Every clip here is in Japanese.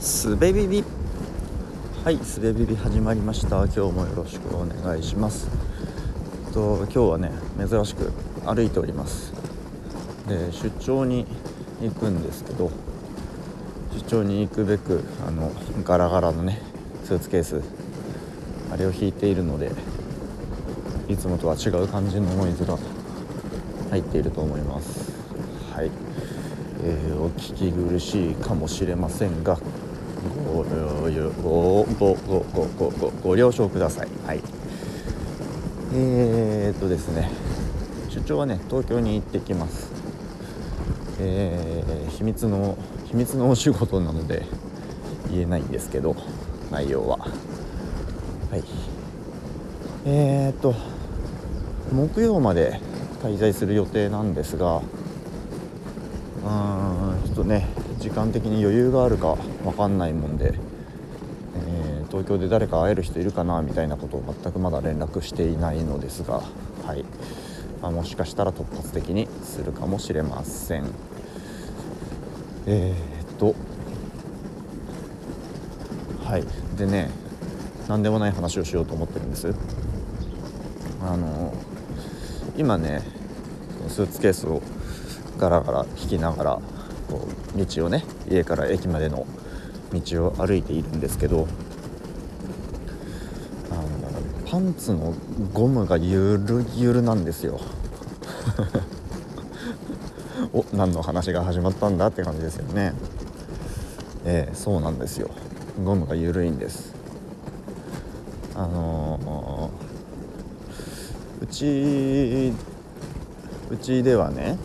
すべビビはいすべビビ始まりました。今日もよろしくお願いします。と今日はね珍しく歩いております。で出張に行くんですけど出張に行くべくあのガラガラのねスーツケースあれを引いているのでいつもとは違う感じのノイズが入っていると思います。はい、えー、お聞き苦しいかもしれませんがごごごごごごごご了承ください。はい。えー、っとですね。出張はね東京に行ってきます。えー、秘密の秘密のお仕事なので言えないんですけど内容は。はい。えー、っと木曜まで滞在する予定なんですがうーんちょっとね時間的に余裕があるか分かんないもんで、えー、東京で誰か会える人いるかなみたいなことを全くまだ連絡していないのですが、はい。まあ、もしかしたら突発的にするかもしれません。えー、っと。はい。でね何でもない話をしようと思ってるんです。あの今ねスーツケースをガラガラ引きながらこう道をね家から駅までの道を歩いているんですけどあのパンツのゴムがゆるゆるなんですよ。お何の話が始まったんだって感じですよね。ええそうなんですよ。ゴムが緩いんです。あのー、うちうちではね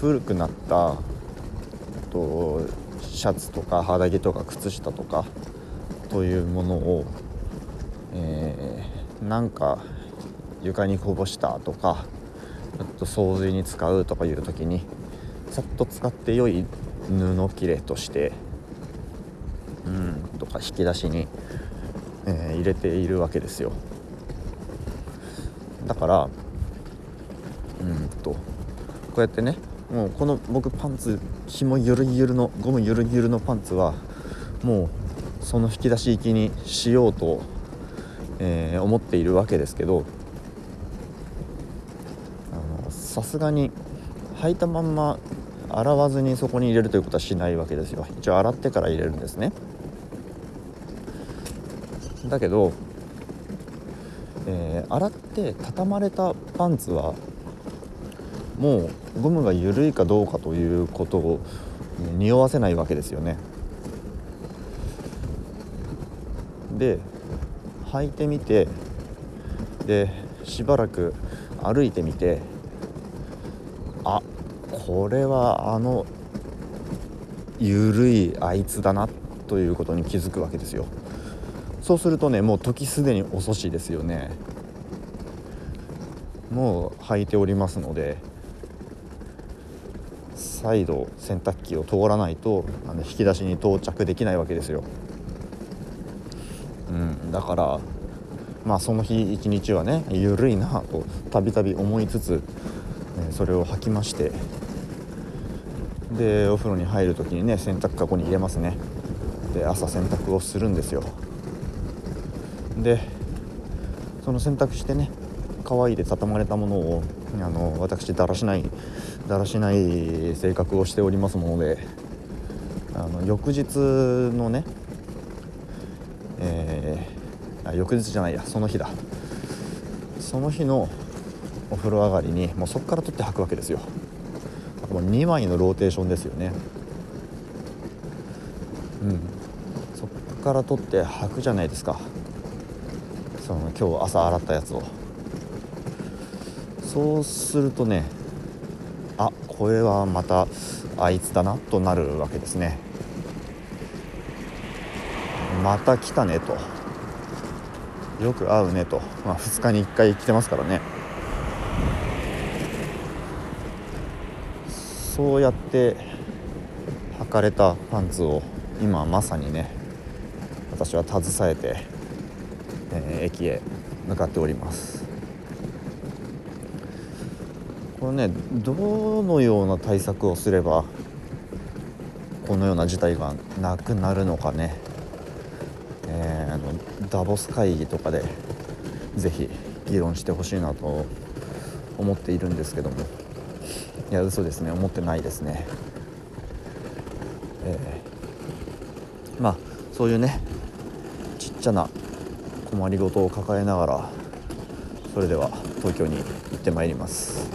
古くなったとシャツとか肌着とか靴下とかというものを、えー、なんか床にこぼしたとかちょっと掃除に使うとかいう時にさっと使って良い布切れとしてうんとか引き出しに、えー、入れているわけですよ。だからうんとこうやってねもうこの僕パンツ紐ゆるゆるのゴムゆるゆるのパンツはもうその引き出し行きにしようとえー、思っているわけですけどさすがに履いたまんま洗わずにそこに入れるということはしないわけですよ。一応洗ってから入れるんですね。だけど、えー、洗って畳まれたパンツはもうゴムが緩いかどうかということを匂わせないわけですよね。で履いてみてでしばらく歩いてみてあこれはあの緩いあいつだなということに気づくわけですよ。そうするとねもう時すでに遅しですよね。もう履いておりますので再度洗濯機を通らないとあの引き出しに到着できないわけですよ、うん、だからまあその日一日はね緩いなとたびたび思いつつ、えそれを履きましてでお風呂に入る時にね洗濯かごに入れますね。で朝洗濯をするんですよ。でその洗濯してね可愛いで畳まれたものをあの私だらしないだらしない性格をしておりますものであの翌日のね、えー、あ翌日じゃないやその日だ。その日のお風呂上がりにもうそこから取って履くわけですよ。もう2枚のローテーションですよね。うん。そこから取って履くじゃないですか。その今日朝洗ったやつを。そうするとねあこれはまたあいつだなとなるわけですね。また来たねと。よく会うねと、まあ、2日に1回来てますからね。そうやって履かれたパンツを今まさにね私は携えて、えー、駅へ向かっております。これねどのような対策をすればこのような事態がなくなるのかね、えー、あのダボス会議とかでぜひ議論してほしいなと思っているんですけども。いや嘘ですね。思ってないですね。えー、まあそういうねちっちゃな困りごとを抱えながらそれでは東京に行ってまいります。